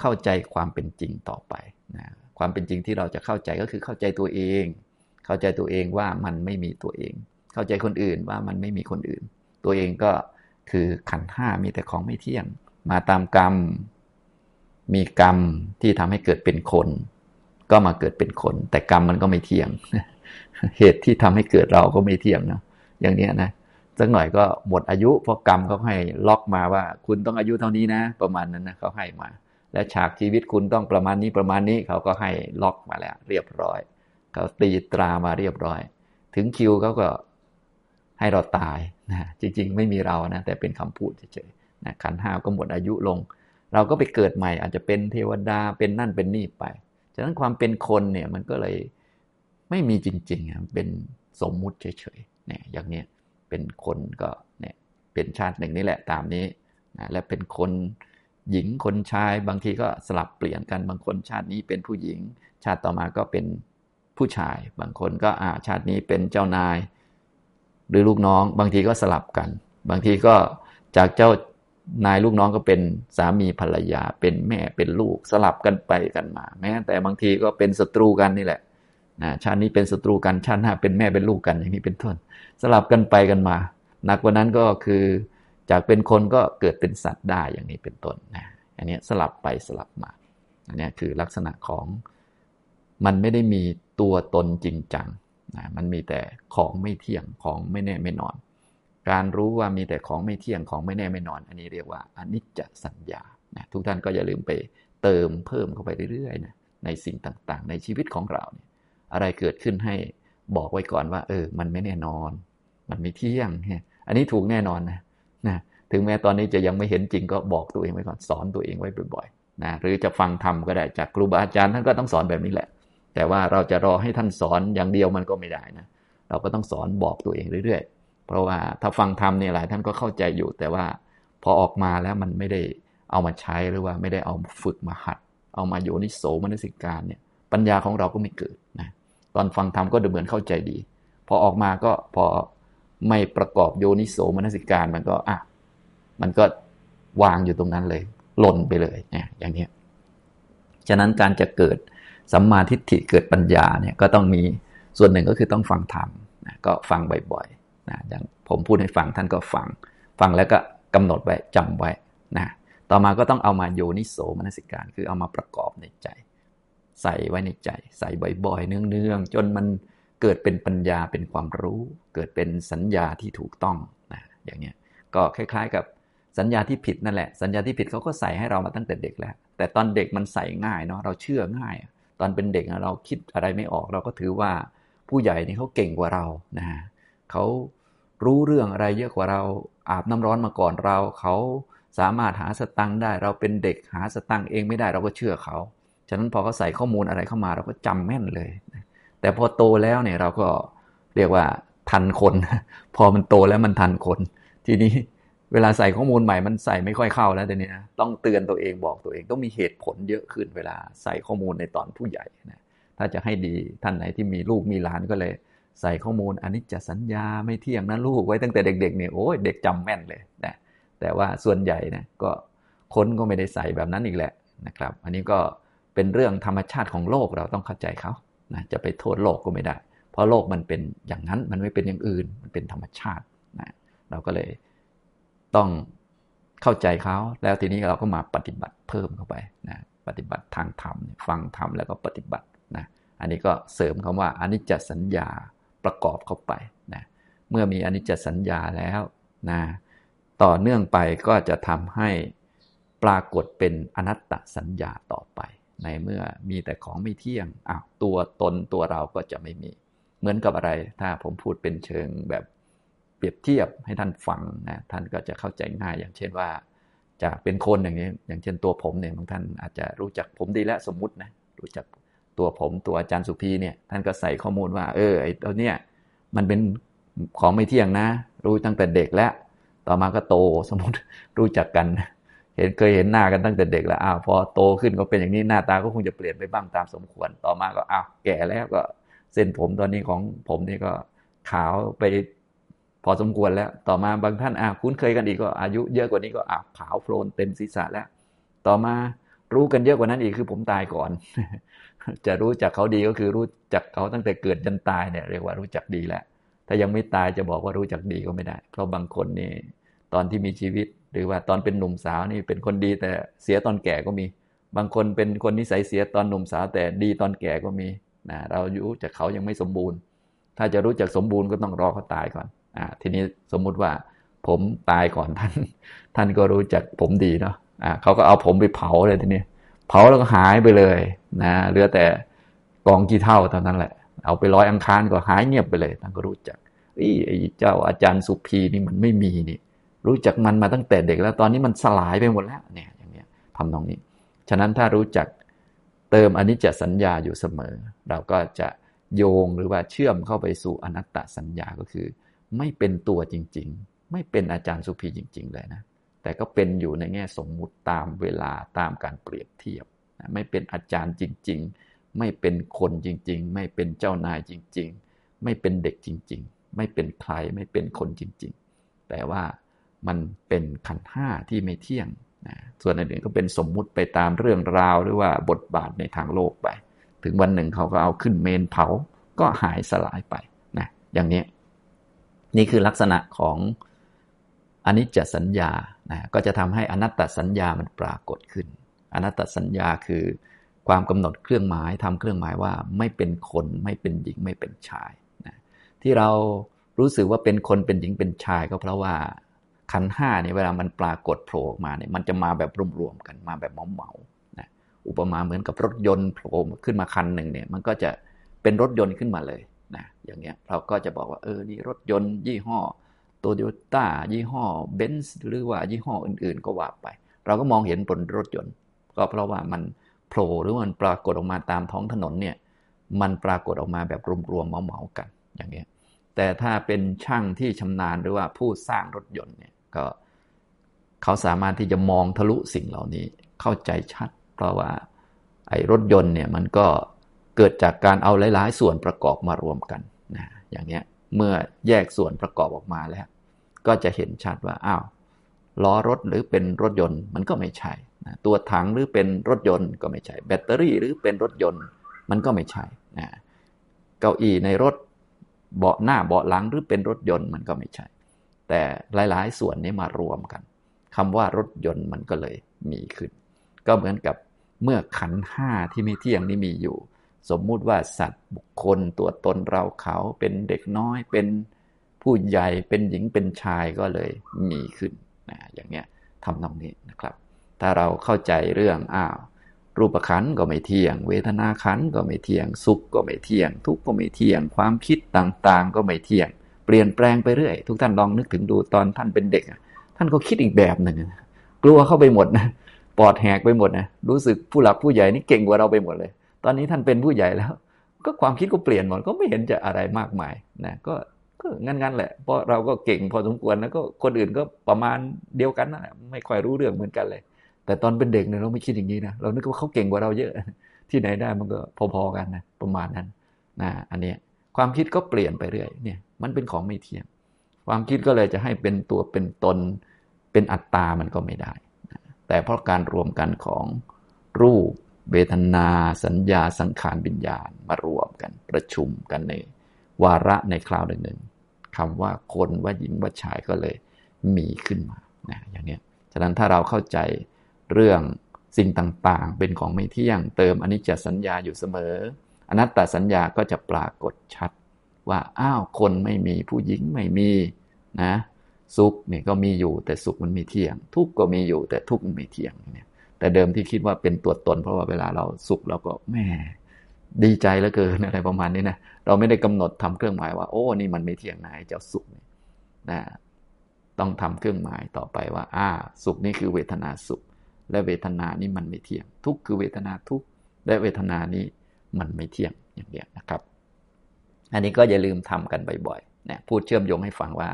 [SPEAKER 1] เข้าใจความเป็นจริงต่อไปนะความเป็นจริงที่เราจะเข้าใจก็คือเข้าใจตัวเอง เข้าใจตัวเองว่ามันไม่มีตัวเอง เข้าใจคนอื่นว่ามันไม่มีคนอื่น ตัวเองก็คือขันห้ามีแต่ของไม่เที่ยง มาตามกรรม มีกรรมที่ทำให้เกิดเป็นคน ก็มาเกิดเป็นคน แต่กรรมมันก็ไม่เที่ยง เหตุที่ทำให้เกิดเราก็ไม่เที่ยงนะอย่างนี้นะสักหน่อยก็หมดอายุเพราะกรรมเขาให้ล็อกมาว่า คุณต้องอายุเท่านี้นะ ประมาณนั้นนะเขาให้มา และฉากชีวิตคุณต้องประมาณนี้ประมาณนี้เขาก็ให้ล็อกมาแล้ว เรียบร้อยเขาตีตรามาเรียบร้อย ถึงคิวเขาก็ให้เราตายนะจริง ๆ ไม่มีเรานะแต่เป็นคำพูดเฉยๆนะขันห้าก็หมดอายุลง เราก็ไปเกิดใหม่อาจจะเป็นเทวดาเป็นนั่นเป็นนี่ไป ฉะนั้นความเป็นคนเนี่ยมันก็เลยไม่มีจริงๆเป็นสมมุติเฉยๆเนี่ยอย่างนี้เป็นคนก็เนี่ยเป็นชาติหนึ่งนี่แหละตามนี้นะและเป็นคนหญิงคนชายบางทีก็สลับเปลี่ยนกันบางคนชาตินี้เป็นผู้หญิง ชาติต่อมาก็เป็นผู้ชาย บางคนก็อาชาตินี้เป็นเจ้านาย หรือลูกน้อง บางทีก็สลับกัน บางทีก็จากเจ้า นายลูกน้องก็เป็นสามีภรรยา เป็นแม่เป็นลูกสลับกันไปกันมา แม้ แต่บางทีก็เป็นศัตรูกันนี่แหละนะชาตินี้เป็นศัตรูกันชาติหน้าเป็นแม่เป็นลูกกันอย่างนี้เป็นต้น สลับกันไปกันมาหนักกว่านั้นก็คือจากเป็นคนก็เกิดเป็นสัตว์ได้อย่างนี้เป็นต้นนะอันนี้สลับไปสลับมาอันนี้คือลักษณะของมันไม่ได้มีตัวตนจริงจังนะมันมีแต่ของไม่เที่ยงของไม่แน่ไม่นอน การรู้ว่ามีแต่ของไม่เที่ยงของไม่แน่ไม่นอน อันนี้เรียกว่าอนิจจสัญญานะทุกท่านก็อย่าลืมไปเติมเพิ่มเข้าไปเรื่อยๆนะในสิ่งต่างๆ ในชีวิตของเราเนี่ยอะไรเกิดขึ้นให้บอกไว้ก่อนว่า เออ มันไม่แน่นอน มันไม่เที่ยงเนี่ยอันนี้ถูกแน่นอนนะนะ ถึงแม้ตอนนี้จะยังไม่เห็นจริงก็บอกตัวเองไว้ก่อนสอนตัวเองไว้บ่อยๆนะหรือจะฟังธรรมก็ได้จากครูบาอาจารย์ท่านก็ต้องสอนแบบนี้แหละ แต่ว่าเราจะรอให้ท่านสอนอย่างเดียวมันก็ไม่ได้นะเราก็ต้องสอนบอกตัวเองเรื่อยๆ เพราะว่าถ้าฟังธรรมเนี่ยหลายท่านก็เข้าใจอยู่ แต่ว่าพอออกมาแล้วมันไม่ได้เอามาใช้หรือว่าไม่ได้เอาฝึกมาหัด เอามาโยนิโสมนสิการเนี่ยปัญญาของเราก็ไม่เกิดนะตอนฟังธรรมก็ดูเหมือนเข้าใจดี พอออกมาก็พอไม่ประกอบโยนิโสมนสิการมันก็อะมันก็วางอยู่ตรงนั้นเลย หล่นไปเลยเนี่ยอย่างนี้ฉะนั้นการจะเกิดสัมมาทิฏฐิเกิดปัญญาเนี่ยก็ต้องมีส่วนหนึ่งก็คือต้องฟังธรรมนะก็ฟังบ่อย นะอย่างผมพูดให้ฟังท่านก็ฟัง ฟังแล้วก็กำหนดไว้จำไว้นะต่อมาก็ต้องเอามาโยนิโสมนสิการ คือเอามาประกอบในใจ ใส่ไว้ในใจ ใส่บ่อยๆ เนืองๆ จนมันเกิดเป็นปัญญาเป็นความรู้ เกิดเป็นสัญญาที่ถูกต้องนะอย่างเนี้ยก็คล้าย ๆ กับสัญญาที่ผิดนั่นแหละ สัญญาที่ผิดเขาก็ใส่ให้เรามาตั้งแต่เด็กแล้ว แต่ตอนเด็กมันใส่ง่ายเนาะเราเชื่อง่าย ตอนเป็นเด็กเราคิดอะไรไม่ออก เราก็ถือว่าผู้ใหญ่นี่เขาเก่งกว่าเรานะเขา รู้เรื่องอะไรเยอะกว่าเราอาบน้ำร้อนมาก่อนเรา เขาสามารถหาสตังค์ได้ เราเป็นเด็กหาสตังค์เองไม่ได้เราก็เชื่อเขา ฉะนั้นพอเขาใส่ข้อมูลอะไรเข้ามาเราก็จำแม่นเลย แต่พอโตแล้วเนี่ยเราก็เรียกว่าทันคน พอมันโตแล้วมันทันคน ทีนี้เวลาใส่ข้อมูลใหม่มันใส่ไม่ค่อยเข้าแล้วแต่นี้นะต้องเตือนตัวเองบอกตัวเองต้องมีเหตุผลเยอะขึ้นเวลาใส่ข้อมูลในตอนผู้ใหญ่นะถ้าจะให้ดีท่านไหนที่มีลูกมีหลานก็เลย ใส่ข้อมูลอันนี้จะสัญญาไม่เที่ยงนะลูกไว้ตั้งแต่เด็กๆเนี่ยโอ้ยเด็กจำแม่นเลยนะแต่ว่าส่วนใหญ่นะก็ค้นก็ไม่ได้ใส่แบบนั้นอีกแหละนะครับ อันนี้ก็เป็นเรื่องธรรมชาติของโลกเราต้องเข้าใจเขานะจะไปโทษโลกก็ไม่ได้ เพราะโลกมันเป็นอย่างนั้นมันไม่เป็นอย่างอื่น มันเป็นธรรมชาตินะเราก็เลยต้องเข้าใจเขา แล้วทีนี้เราก็มาปฏิบัติเพิ่มเข้าไปนะปฏิบัติทางธรรมฟังธรรมแล้วก็ปฏิบัตินะอันนี้ก็เสริมคำว่าอนิจจสัญญา ประกอบเข้าไปนะเมื่อมีอนิจจสัญญาแล้วนะต่อเนื่องไปก็จะทำให้ปรากฏเป็นอนัตตสัญญาต่อไป ในเมื่อมีแต่ของไม่เที่ยงอ้าวตัวตนตัวเราก็จะไม่มี เหมือนกับอะไร ถ้าผมพูดเป็นเชิงแบบเปรียบเทียบให้ท่านฟังนะท่านก็จะเข้าใจง่ายอย่างเช่นว่า จะเป็นคนอย่างนี้ อย่างเช่นตัวผมเนี่ยบางท่านอาจจะรู้จักผมดีแล้วสมมุตินะรู้จัก ตัวผมตัวอาจารย์สุพีเนี่ยท่านก็ใส่ข้อมูลว่า เออไอ้ตัวเนี้ยมันเป็นของไม่เที่ยงนะ รู้ตั้งแต่เด็กแล้ว ต่อมาก็โตสมมติรู้จักกัน เห็นเคยเห็นหน้ากันตั้งแต่เด็กแล้วอ้าวพอโตขึ้นก็เป็นอย่างนี้หน้าตาก็คงจะเปลี่ยนไปบ้างตามสมควร ต่อมาก็อ้าวแก่แล้วก็เส้นผมตอนนี้ของผมนี่ก็ขาวไปพอสมควรแล้ว ต่อมาบางท่านอ่าวคุ้นเคยกันอีกก็อายุเยอะกว่านี้ก็อ่าวขาวโพลนเต็มศีรษะแล้ว ต่อมา รู้กันเยอะกว่านั้นอีกคือผมตายก่อน จะรู้จักเขาดีก็คือรู้จักเขาตั้งแต่เกิดจนตายเนี่ยเรียกว่ารู้จักดีแล้วถ้ายังไม่ตายจะบอกว่ารู้จักดีก็ไม่ได้ เพราะบางคนนี่ตอนที่มีชีวิต หรือว่าตอนเป็นหนุ่มสาวนี่เป็นคนดีแต่เสียตอนแก่ก็มี บางคนเป็นคนนิสัยเสียตอนหนุ่มสาวแต่ดีตอนแก่ก็มีนะเรารู้จักเขายังไม่สมบูรณ์ ถ้าจะรู้จักสมบูรณ์ก็ต้องรอเขาตายก่อนอ่าทีนี้สมมุติว่าผมตายก่อนท่าน ท่านก็รู้จักผมดีเนาะ อ่าเขาก็เอาผมไปเผาเลยทีนี้เผาแล้วก็หายไปเลยนะเหลือแต่กองกี่เท่าเท่านั้นแหละ เอาไปร้อยอังคารก็หายเงียบไปเลยท่านก็รู้จักไอ้เจ้าอาจารย์สุพีนี่มันไม่มีนี่ รู้จักมันมาตั้งแต่เด็กแล้ว ตอนนี้มันสลายไปหมดแล้วเนี่ยอย่างเนี้ยทำตรงนี้ ฉะนั้นถ้ารู้จักเติมอนิจจสัญญาอยู่เสมอ เราก็จะโยงหรือว่าเชื่อมเข้าไปสู่อนัตตสัญญาก็คือ ไม่เป็นตัวจริง ๆ ไม่เป็นอาจารย์สุภีจริง ๆ เลยนะ แต่ก็เป็นอยู่ในแง่สมมุติตามเวลาตามการเปรียบเทียบนะไม่เป็นอาจารย์จริง ๆ ไม่เป็นคนจริง ๆ ไม่เป็นเจ้านายจริง ๆ ไม่เป็นเด็กจริง ๆ ไม่เป็นใครไม่เป็นคนจริง ๆ แต่ว่ามันเป็นขันห้าที่ไม่เที่ยงนะส่วนอื่นก็เป็นสมมุติไปตามเรื่องราวหรือว่าบทบาทในทางโลกไป ถึงวันหนึ่งเขาก็เอาขึ้นเมนเผาก็หายสลายไปนะอย่างนี้ นี่คือลักษณะของอนิจจสัญญา นะก็จะทำให้อนัตตสัญญามันปรากฏขึ้น อนัตตสัญญาคือความกำหนดเครื่องหมายทำเครื่องหมายว่าไม่เป็นคนไม่เป็นหญิงไม่เป็นชายนะที่เรารู้สึกว่าเป็นคนเป็นหญิงเป็นชายก็เพราะว่าขันห้าเนี่ยเวลามันปรากฏโผล่ออกมาเนี่ยมันจะมาแบบรวมๆกันมาแบบเหมานะอุปมาเหมือนกับรถยนต์โผล่ขึ้นมาคันหนึ่งเนี่ยมันก็จะเป็นรถยนต์ขึ้นมาเลยนะอย่างเงี้ยเราก็จะบอกว่าเออนี่รถยนต์ยี่ห้อ โตโยต้ายี่ห้อเบนซ์หรือว่ายี่ห้ออื่นๆ ก็ว่าไป เราก็มองเห็นบนรถยนต์ ก็เพราะว่ามันโผล่หรือมันปรากฏออกมาตามท้องถนนเนี่ยมันปรากฏออกมาแบบรวมๆเหมาๆกันอย่างเงี้ยแต่ถ้าเป็นช่างที่ชำนาญหรือว่าผู้สร้างรถยนต์เนี่ยก็เขาสามารถที่จะมองทะลุสิ่งเหล่านี้เข้าใจชัด เพราะว่าไอ้รถยนต์เนี่ยมันก็เกิดจากการเอาหลาย ๆ ส่วนประกอบมารวมกันนะอย่างเนี้ย เมื่อแยกส่วนประกอบออกมาแล้ว ก็จะเห็นชัดว่าอ้าวล้อรถหรือเป็นรถยนต์มันก็ไม่ใช่นะตัวถังหรือเป็นรถยนต์ก็ไม่ใช่ แบตเตอรี่หรือเป็นรถยนต์มันก็ไม่ใช่นะเก้าอี้ในรถเบาะหน้าเบาะหลังหรือเป็นรถยนต์มันก็ไม่ใช่ แต่หลาย ๆ ส่วนนี้มารวมกันคำว่ารถยนต์มันก็เลยมีขึ้น ก็เหมือนกับเมื่อขันห้าที่ไม่เที่ยงนี้มีอยู่ สมมุติว่าสัตว์บุคคลตัวตนเราเขาเป็นเด็กน้อยเป็นผู้ใหญ่เป็นหญิงเป็นชายก็เลยมีขึ้นนะอย่างเงี้ยทำตรงนี้นะครับ ถ้าเราเข้าใจเรื่องอ้าวรูปขันก็ไม่เที่ยง เวทนาขันก็ไม่เที่ยง สุขก็ไม่เที่ยง ทุกข์ก็ไม่เที่ยง ความคิดต่างๆ ก็ไม่เที่ยง เปลี่ยนแปลงไปเรื่อย ทุกท่านลองนึกถึงดูตอนท่านเป็นเด็ก ท่านก็คิดอีกแบบหนึ่งกลัวเข้าไปหมดนะปอดแหกไปหมดนะรู้สึกผู้หลักผู้ใหญ่นี่เก่งกว่าเราไปหมดเลย ตอนนี้ท่านเป็นผู้ใหญ่แล้ว ก็ความคิดก็เปลี่ยนหมดก็ไม่เห็นจะอะไรมากมายนะก็ก็งั้นๆแหละ เพราะเราก็เก่งพอสมควรแล้วก็คนอื่นก็ประมาณเดียวกันนะไม่ค่อยรู้เรื่องเหมือนกันเลย แต่ตอนเป็นเด็กเนี่ยเราไม่คิดอย่างนี้นะเรานึกว่าเขาเก่งกว่าเราเยอะ ที่ไหนได้มันก็พอๆกันนะประมาณนั้นนะอันนี้ความคิดก็เปลี่ยนไปเรื่อยเนี่ยมันเป็นของไม่เที่ยงความคิดก็เลยจะให้เป็นตัวเป็นตนเป็นอัตตามันก็ไม่ได้ แต่เพราะการรวมกันของรูป เวทนา สัญญาสังขารวิญญาณมารวมกันประชุมกันในวาระในคราวหนึ่งคำว่าคนว่าหญิงว่าชายก็เลยมีขึ้นมานะอย่างนี้ฉะนั้นถ้าเราเข้าใจเรื่องสิ่งต่างๆ เป็นของไม่เที่ยงเติมอนิจจสัญญาอยู่เสมอ อนัตตสัญญาก็จะปรากฏชัดว่าอ้าวคนไม่มีผู้หญิงไม่มีนะสุขเนี่ยก็มีอยู่แต่สุขมันไม่เที่ยง ทุกข์ก็มีอยู่แต่ทุกข์มันไม่เที่ยงเนี่ย แต่เดิมที่คิดว่าเป็นตัวตน เพราะว่าเวลาเราสุขเราก็แม่ดีใจเหลือเกินอะไรประมาณนี้นะเราไม่ได้กำหนดทำเครื่องหมายว่า โอ้นี่มันไม่เที่ยงนายเจ้าสุขนะต้องทำเครื่องหมายต่อไปว่า อ่า สุขนี่คือเวทนาสุข และเวทนานี้มันไม่เที่ยง ทุกคือเวทนาทุกและเวทนานี้มันไม่เที่ยงอย่างเดียวนะครับ อันนี้ก็อย่าลืมทำกันบ่อยๆนะพูดเชื่อมโยงให้ฟังว่า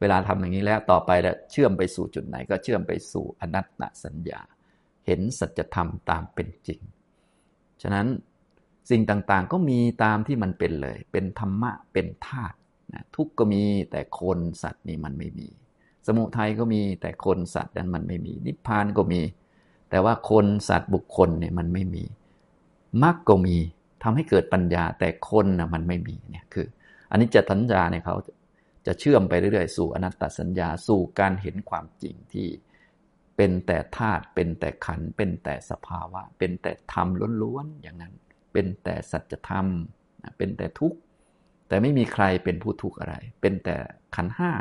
[SPEAKER 1] เวลาทำอย่างนี้แล้วต่อไปแล้วเชื่อมไปสู่จุดไหน ก็เชื่อมไปสู่อนัตตสัญญา เห็นสัจธรรมตามเป็นจริง ฉะนั้นสิ่งต่างๆก็มีตามที่มันเป็นเลย เป็นธรรมะ เป็นธาตุนะทุกก็มีแต่คนสัตว์นี่มันไม่มี สมุทัยก็มีแต่คนสัตว์นั้นมันไม่มี นิพพานก็มี แต่ว่าคนสัตว์บุคคลเนี่ยมันไม่มีมรรคก็มีทำให้เกิดปัญญาแต่คนนะมันไม่มีเนี่ยคือ อันนี้จะสัญญาเนี่ยเขาจะเชื่อมไปเรื่อยๆ สู่อนัตตสัญญาสู่การเห็นความจริงที่ เป็นแต่ธาตุเป็นแต่ขันเป็นแต่สภาวะ เป็นแต่ธรรมล้วนๆอย่างนั้น เป็นแต่สัจธรรมเป็นแต่ทุกข์แต่ไม่มีใครเป็นผู้ทุกข์อะไร เป็นแต่ขันห้า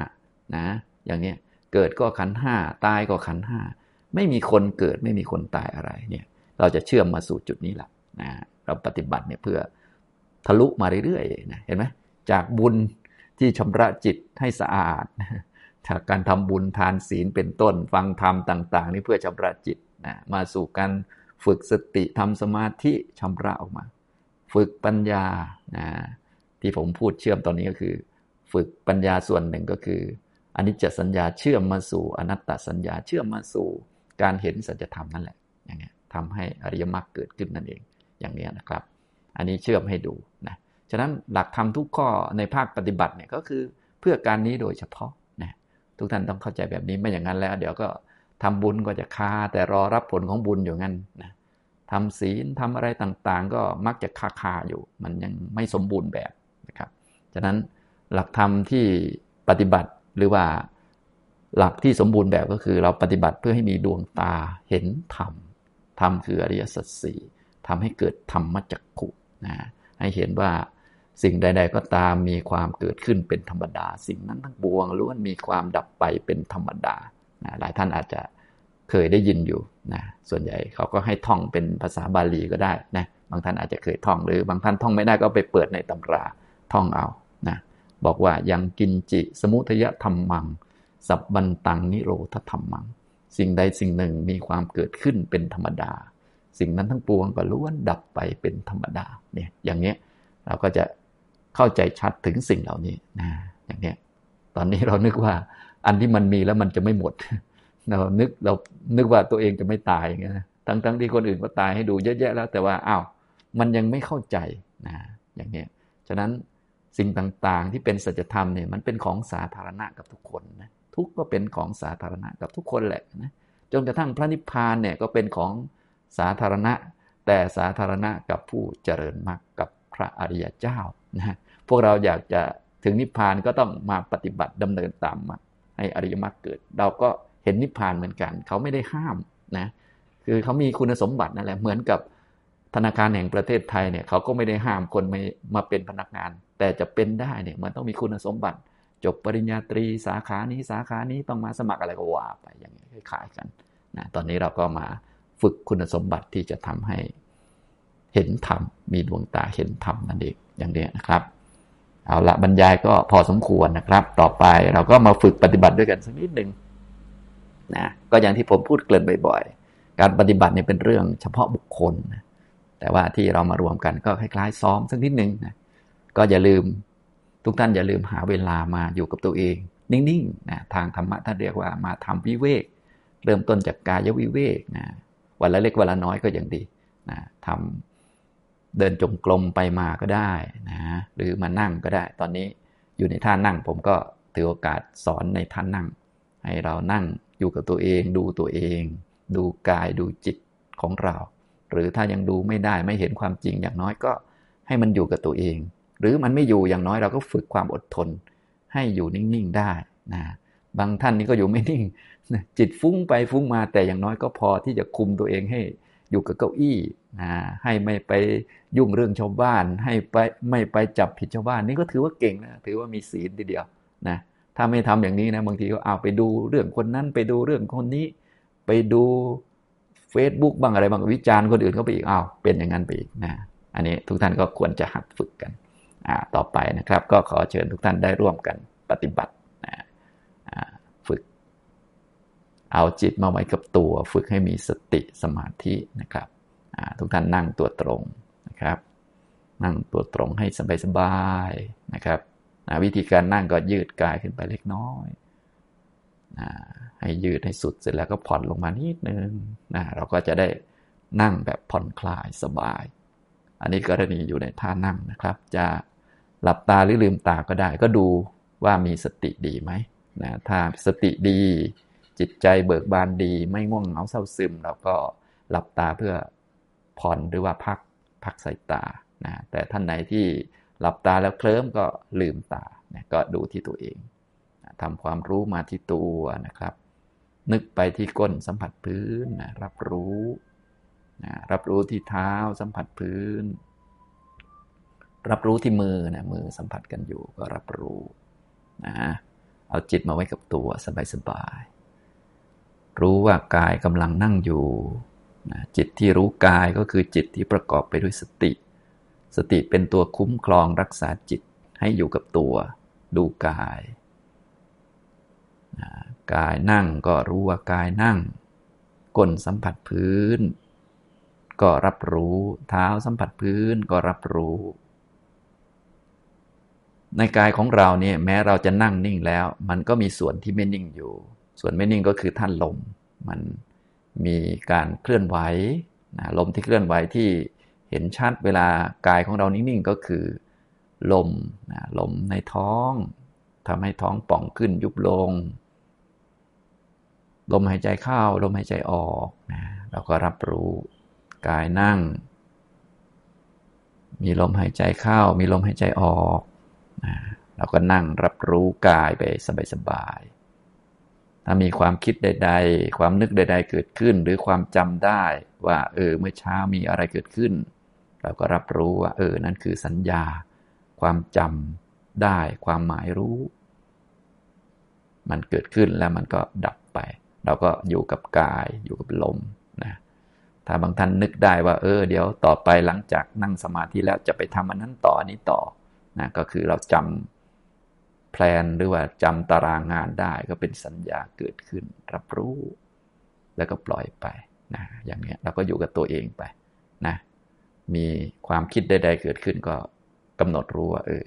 [SPEAKER 1] นะอย่างนี้เกิดก็ขันห้าตายก็ขันห้าไม่มีคนเกิดไม่มีคนตายอะไรเนี่ยเราจะเชื่อมมาสู่จุดนี้แหละนะเราปฏิบัติเนี่ยเพื่อทะลุมาเรื่อยๆนะเห็นไหมจากบุญที่ชำระจิตให้สะอาด กการทำบุญทานศีลเป็นต้น ฟังธรรมต่าง ๆ นี่เพื่อชำระจิตนะมาสู่การฝึกสติทำสมาธิชำระออกมา ฝึกปัญญานะที่ผมพูดเชื่อมตอนนี้ก็คือ ฝึกปัญญาส่วนหนึ่งก็คืออนิจจสัญญาเชื่อมมาสู่อนัตตสัญญาเชื่อมมาสู่การเห็นสัจธรรมนั่นแหละอย่างเงี้ยทำให้อริยมรรคเกิดขึ้นนั่นเองอย่างนี้นะครับ อันนี้เชื่อมให้ดูนะฉะนั้นหลักธรรมทุกข้อในภาคปฏิบัติเนี่ยก็คือเพื่อการนี้โดยเฉพาะ ทุกท่านต้องเข้าใจแบบนี้ไม่อย่างนั้นแล้ว เดี๋ยวก็ทำบุญก็จะคาแต่รอรับผลของบุญอยู่งั้นนะทำศีลทำอะไรต่างๆ ก็มักจะคาคาอยู่ มันยังไม่สมบูรณ์แบบนะครับฉะนั้นหลักธรรมที่ปฏิบัติหรือว่าหลักที่สมบูรณ์แบบก็คือ เราปฏิบัติเพื่อให้มีดวงตาเห็นธรรมธรรมคืออริยสัจสี่ทำให้เกิดธรรมจักขุนะให้เห็นว่า สิ่งใด ๆ ก็ตามมีความเกิดขึ้นเป็นธรรมดา สิ่งนั้นทั้งปวงล้วนมีความดับไปเป็นธรรมดานะหลายท่านอาจจะเคยได้ยินอยู่นะส่วนใหญ่เขาก็ให้ท่องเป็นภาษาบาลีก็ได้นะบางท่านอาจจะเคยท่องหรือบางท่านท่องไม่ได้ก็ไปเปิดในตำราท่องเอานะบอกว่ายังกินจิ สมุทยธรรมัง สับบันตังนิโรธธรรมัง สิ่งใดสิ่งหนึ่งมีความเกิดขึ้นเป็นธรรมดา สิ่งนั้นทั้งปวงก็ล้วนดับไปเป็นธรรมดาเนี่ยอย่างเนี้ยเราก็จะ เข้าใจชัดถึงสิ่งเหล่านี้นะอย่างนี้ตอนนี้เรานึกว่าอันที่มันมีแล้วมันจะไม่หมด เรานึกเรานึกว่าตัวเองจะไม่ตายอย่างเงี้ยทั้งทั้งที่คนอื่นก็ตายให้ดูเยอะแยะแล้ว แต่ว่าอ้าวมันยังไม่เข้าใจนะอย่างนี้ฉะนั้นสิ่งต่างๆที่เป็นสัจธรรมเนี่ยมันเป็นของสาธารณะกับทุกคนนะทุกก็เป็นของสาธารณะกับทุกคนแหละนะจนกระทั่งพระนิพพานเนี่ยก็เป็นของสาธารณะ แต่สาธารณะกับผู้เจริญมรรคกับพระอริยเจ้านะ พวกเราอยากจะถึงนิพพานก็ต้องมาปฏิบัติดำเนินตามมาให้อริยมรรคเกิด เราก็เห็นนิพพานเหมือนกัน เขาไม่ได้ห้ามนะคือเขามีคุณสมบัตินั่นแหละเหมือนกับธนาคารแห่งประเทศไทยเนี่ยเขาก็ไม่ได้ห้ามคนไม่มาเป็นพนักงาน แต่จะเป็นได้เนี่ยมันต้องมีคุณสมบัติ จบปริญญาตรีสาขานี้สาขานี้ต้องมาสมัครอะไรก็ว่าไปอย่างนี้คล้ายๆกันนะตอนนี้เราก็มาฝึกคุณสมบัติที่จะทำให้เห็นธรรมมีดวงตาเห็นธรรมนั่นเองอย่างนี้นะครับ เอาละบรรยายก็พอสมควรนะครับ ต่อไปเราก็มาฝึกปฏิบัติด้วยกันสักนิดหนึ่งนะก็อย่างที่ผมพูดเกริ่นบ่อยๆ การปฏิบัติเนี่ยเป็นเรื่องเฉพาะบุคคลนะแต่ว่าที่เรามารวมกันก็คล้ายๆซ้อมสักนิดหนึ่งนะก็อย่าลืมทุกท่านอย่าลืมหาเวลามาอยู่กับตัวเอง นิ่งๆนะทางธรรมะท่านเรียกว่ามาทำวิเวก เริ่มต้นจากกายวิเวกนะวันละเล็กวันละน้อยก็ยังดีนะทำ เดินจงกรมไปมาก็ได้นะหรือมานั่งก็ได้ ตอนนี้อยู่ในท่านั่งผมก็ถือโอกาสสอนในท่านั่ง ให้เรานั่งอยู่กับตัวเองดูตัวเอง ดูกายดูจิตของเรา หรือถ้ายังดูไม่ได้ไม่เห็นความจริงอย่างน้อยก็ให้มันอยู่กับตัวเอง หรือมันไม่อยู่อย่างน้อยเราก็ฝึกความอดทน ให้อยู่นิ่งๆได้นะบางท่านนี่ก็อยู่ไม่นิ่งจิตฟุ้งไปฟุ้งมาแต่อย่างน้อยก็พอที่จะคุมตัวเองให้ อยู่กับเก้าอี้นะให้ไม่ไปยุ่งเรื่องชาวบ้าน ให้ไปไม่ไปจับผิดชาวบ้าน นี่ก็ถือว่าเก่งนะถือว่ามีศีลทีเดียวนะถ้าไม่ทำอย่างนี้นะบางทีก็เอาไปดูเรื่องคนนั้นไปดูเรื่องคนนี้ ไปดู Facebook บ้างอะไรบางวิจารณ์คนอื่นก็ไปอีกอ้าวเป็นอย่างนั้นไปอีกนะอันนี้ทุกท่านก็ควรจะหัดฝึกกันต่อไปนะครับ ก็ขอเชิญทุกท่านได้ร่วมกันปฏิบัตินะฝึก เอาจิตมาไว้กับตัว ฝึกให้มีสติสมาธินะครับทุกท่านนั่งตัวตรงนะครับ นั่งตัวตรงให้สบายๆนะครับวิธีการนั่งก็ยืดกายขึ้นไปเล็กน้อยให้ยืดให้สุดเสร็จแล้วก็ผ่อนลงมานิดนึงนะเราก็จะได้นั่งแบบผ่อนคลายสบาย อันนี้กรณีอยู่ในท่านั่งนะครับ จะหลับตาหรือลืมตาก็ได้ ก็ดูว่ามีสติดีไหมนะถ้าสติดี จิตใจเบิกบานดี ไม่ง่วงเหงาเศร้าซึมเราก็หลับตาเพื่อผ่อนหรือว่าพักพักสายตานะแต่ท่านไหนที่หลับตาแล้วเคลิ้มก็ลืมตานะก็ดูที่ตัวเองทำความรู้มาที่ตัวนะครับ นึกไปที่ก้นสัมผัสพื้นนะรับรู้นะรับรู้ที่เท้าสัมผัสพื้น รับรู้ที่มือนะมือสัมผัสกันอยู่ก็รับรู้นะเอาจิตมาไว้กับตัวสบายๆ รู้ว่ากายกำลังนั่งอยู่นะจิตที่รู้กายก็คือจิตที่ประกอบไปด้วยสติ สติเป็นตัวคุ้มครองรักษาจิตให้อยู่กับตัว ดูกายกายนั่งก็รู้ว่ากายนั่ง ก้นสัมผัสพื้น ก็รับรู้ เท้าสัมผัสพื้นก็รับรู้ ในกายของเราเนี่ยแม้เราจะนั่งนิ่งแล้ว มันก็มีส่วนที่ไม่นิ่งอยู่ ส่วนไม่นิ่งก็คือท่านลม มันมีการเคลื่อนไหวลมที่เคลื่อนไหวที่เห็นชัดเวลากายของเรานิ่งๆก็คือ ลมนะลมในท้องทำให้ท้องป่องขึ้นยุบลง ลมหายใจเข้าลมหายใจออกนะเราก็รับรู้กายนั่ง มีลมหายใจเข้า มีลมหายใจออกนะเราก็นั่งรับรู้กายไปสบายๆ ถ้ามีความคิดใด ๆ ความนึกใด ๆ เกิดขึ้น หรือความจำได้ว่าเออเมื่อเช้ามีอะไรเกิดขึ้น เราก็รับรู้ว่า เออ นั่นคือสัญญา ความจำได้ ความหมายรู้ มันเกิดขึ้นแล้วมันก็ดับไป เราก็อยู่กับกายอยู่กับลมนะถ้าบางท่านนึกได้ว่า เออ เดี๋ยวต่อไปหลังจากนั่งสมาธิแล้วจะไปทำอันนั้นต่ออันนี้ต่อนะก็คือเราจำ แพลนหรือว่าจำตารางงานได้ก็เป็นสัญญาเกิดขึ้น รับรู้ แล้วก็ปล่อยไปนะอย่างนี้เราก็อยู่กับตัวเองไปนะมีความคิดใด ๆ เกิดขึ้นก็กำหนดรู้ว่าเออ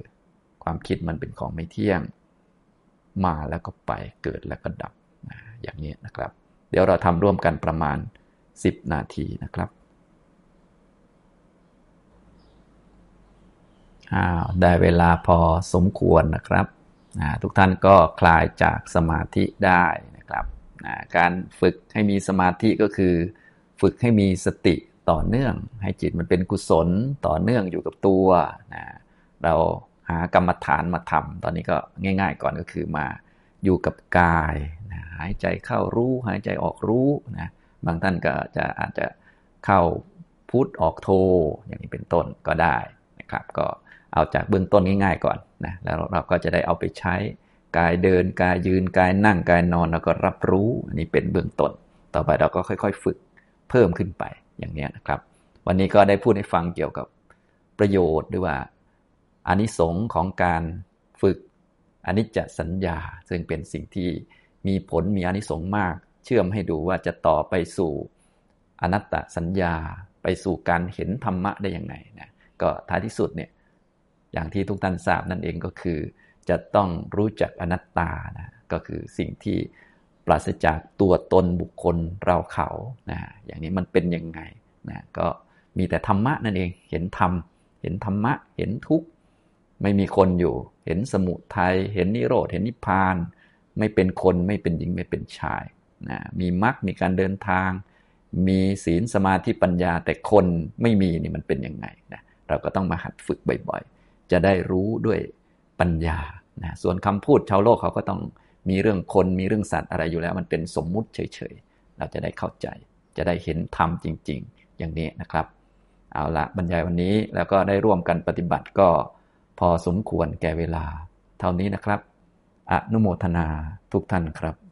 [SPEAKER 1] ความคิดมันเป็นของไม่เที่ยง มาแล้วก็ไปเกิดแล้วก็ดับนะอย่างนี้นะครับ เดี๋ยวเราทำร่วมกันประมาณ 10 นาทีนะครับอ้าวได้เวลาพอสมควรนะครับ ทุกท่านก็คลายจากสมาธิได้นะครับการฝึกให้มีสมาธิก็คือ ฝึกให้มีสติต่อเนื่อง ให้จิตมันเป็นกุศลต่อเนื่องอยู่กับตัวนะเราหากรรมฐานมาทำตอนนี้ก็ง่าย ๆ ก่อนก็คือมาอยู่กับกายนะหายใจเข้ารู้ หายใจออกรู้นะบางท่านก็จะอาจจะเข้าพุทออกโทอย่างนี้เป็นต้นก็ได้นะครับ ก็เอาจากเบื้องต้นง่าย ๆ ก่อน นะแล้วเราก็จะได้เอาไปใช้ กายเดินกายยืนกายนั่งกายนอนแล้วก็รับรู้อันนี้เป็นเบื้องต้น ต่อไปเราก็ค่อย ๆ ฝึกเพิ่มขึ้นไปอย่างนี้นะครับ วันนี้ก็ได้พูดให้ฟังเกี่ยวกับประโยชน์หรือว่าอานิสงส์ของการฝึกอนิจจสัญญา ซึ่งเป็นสิ่งที่มีผลมีอานิสงส์มาก เชื่อมให้ดูว่าจะต่อไปสู่อนัตตสัญญา ไปสู่การเห็นธรรมะได้อยังไงนะก็ท้ายที่สุดเนี่ย อย่างที่ทุกท่านทราบนั่นเองก็คือ จะต้องรู้จักอนัตตานะก็คือสิ่งที่ปราศจากตัวตนบุคคลเราเขานะอย่างนี้มันเป็นยังไงนะก็มีแต่ธรรมะนั่นเองเห็นธรรม เห็นธรรมะ เห็นทุกข์ไม่มีคนอยู่ เห็นสมุทัยเห็นนิโรธเห็นนิพพาน ไม่เป็นคนไม่เป็นหญิงไม่เป็นชายนะมีมรรคมีการเดินทาง มีศีลสมาธิปัญญาแต่คนไม่มีนี่มันเป็นยังไงนะเราก็ต้องมาหัดฝึกบ่อยๆ จะได้รู้ด้วยปัญญานะส่วนคำพูดชาวโลกเขาก็ต้องมีเรื่องคนมีเรื่องสัตว์อะไรอยู่แล้ว มันเป็นสมมุติเฉยๆ เราจะได้เข้าใจ จะได้เห็นธรรมจริง ๆ อย่างนี้นะครับ เอาละบรรยายวันนี้แล้วก็ได้ร่วมกันปฏิบัติก็พอสมควรแก่เวลา เท่านี้นะครับ อนุโมทนาทุกท่านครับ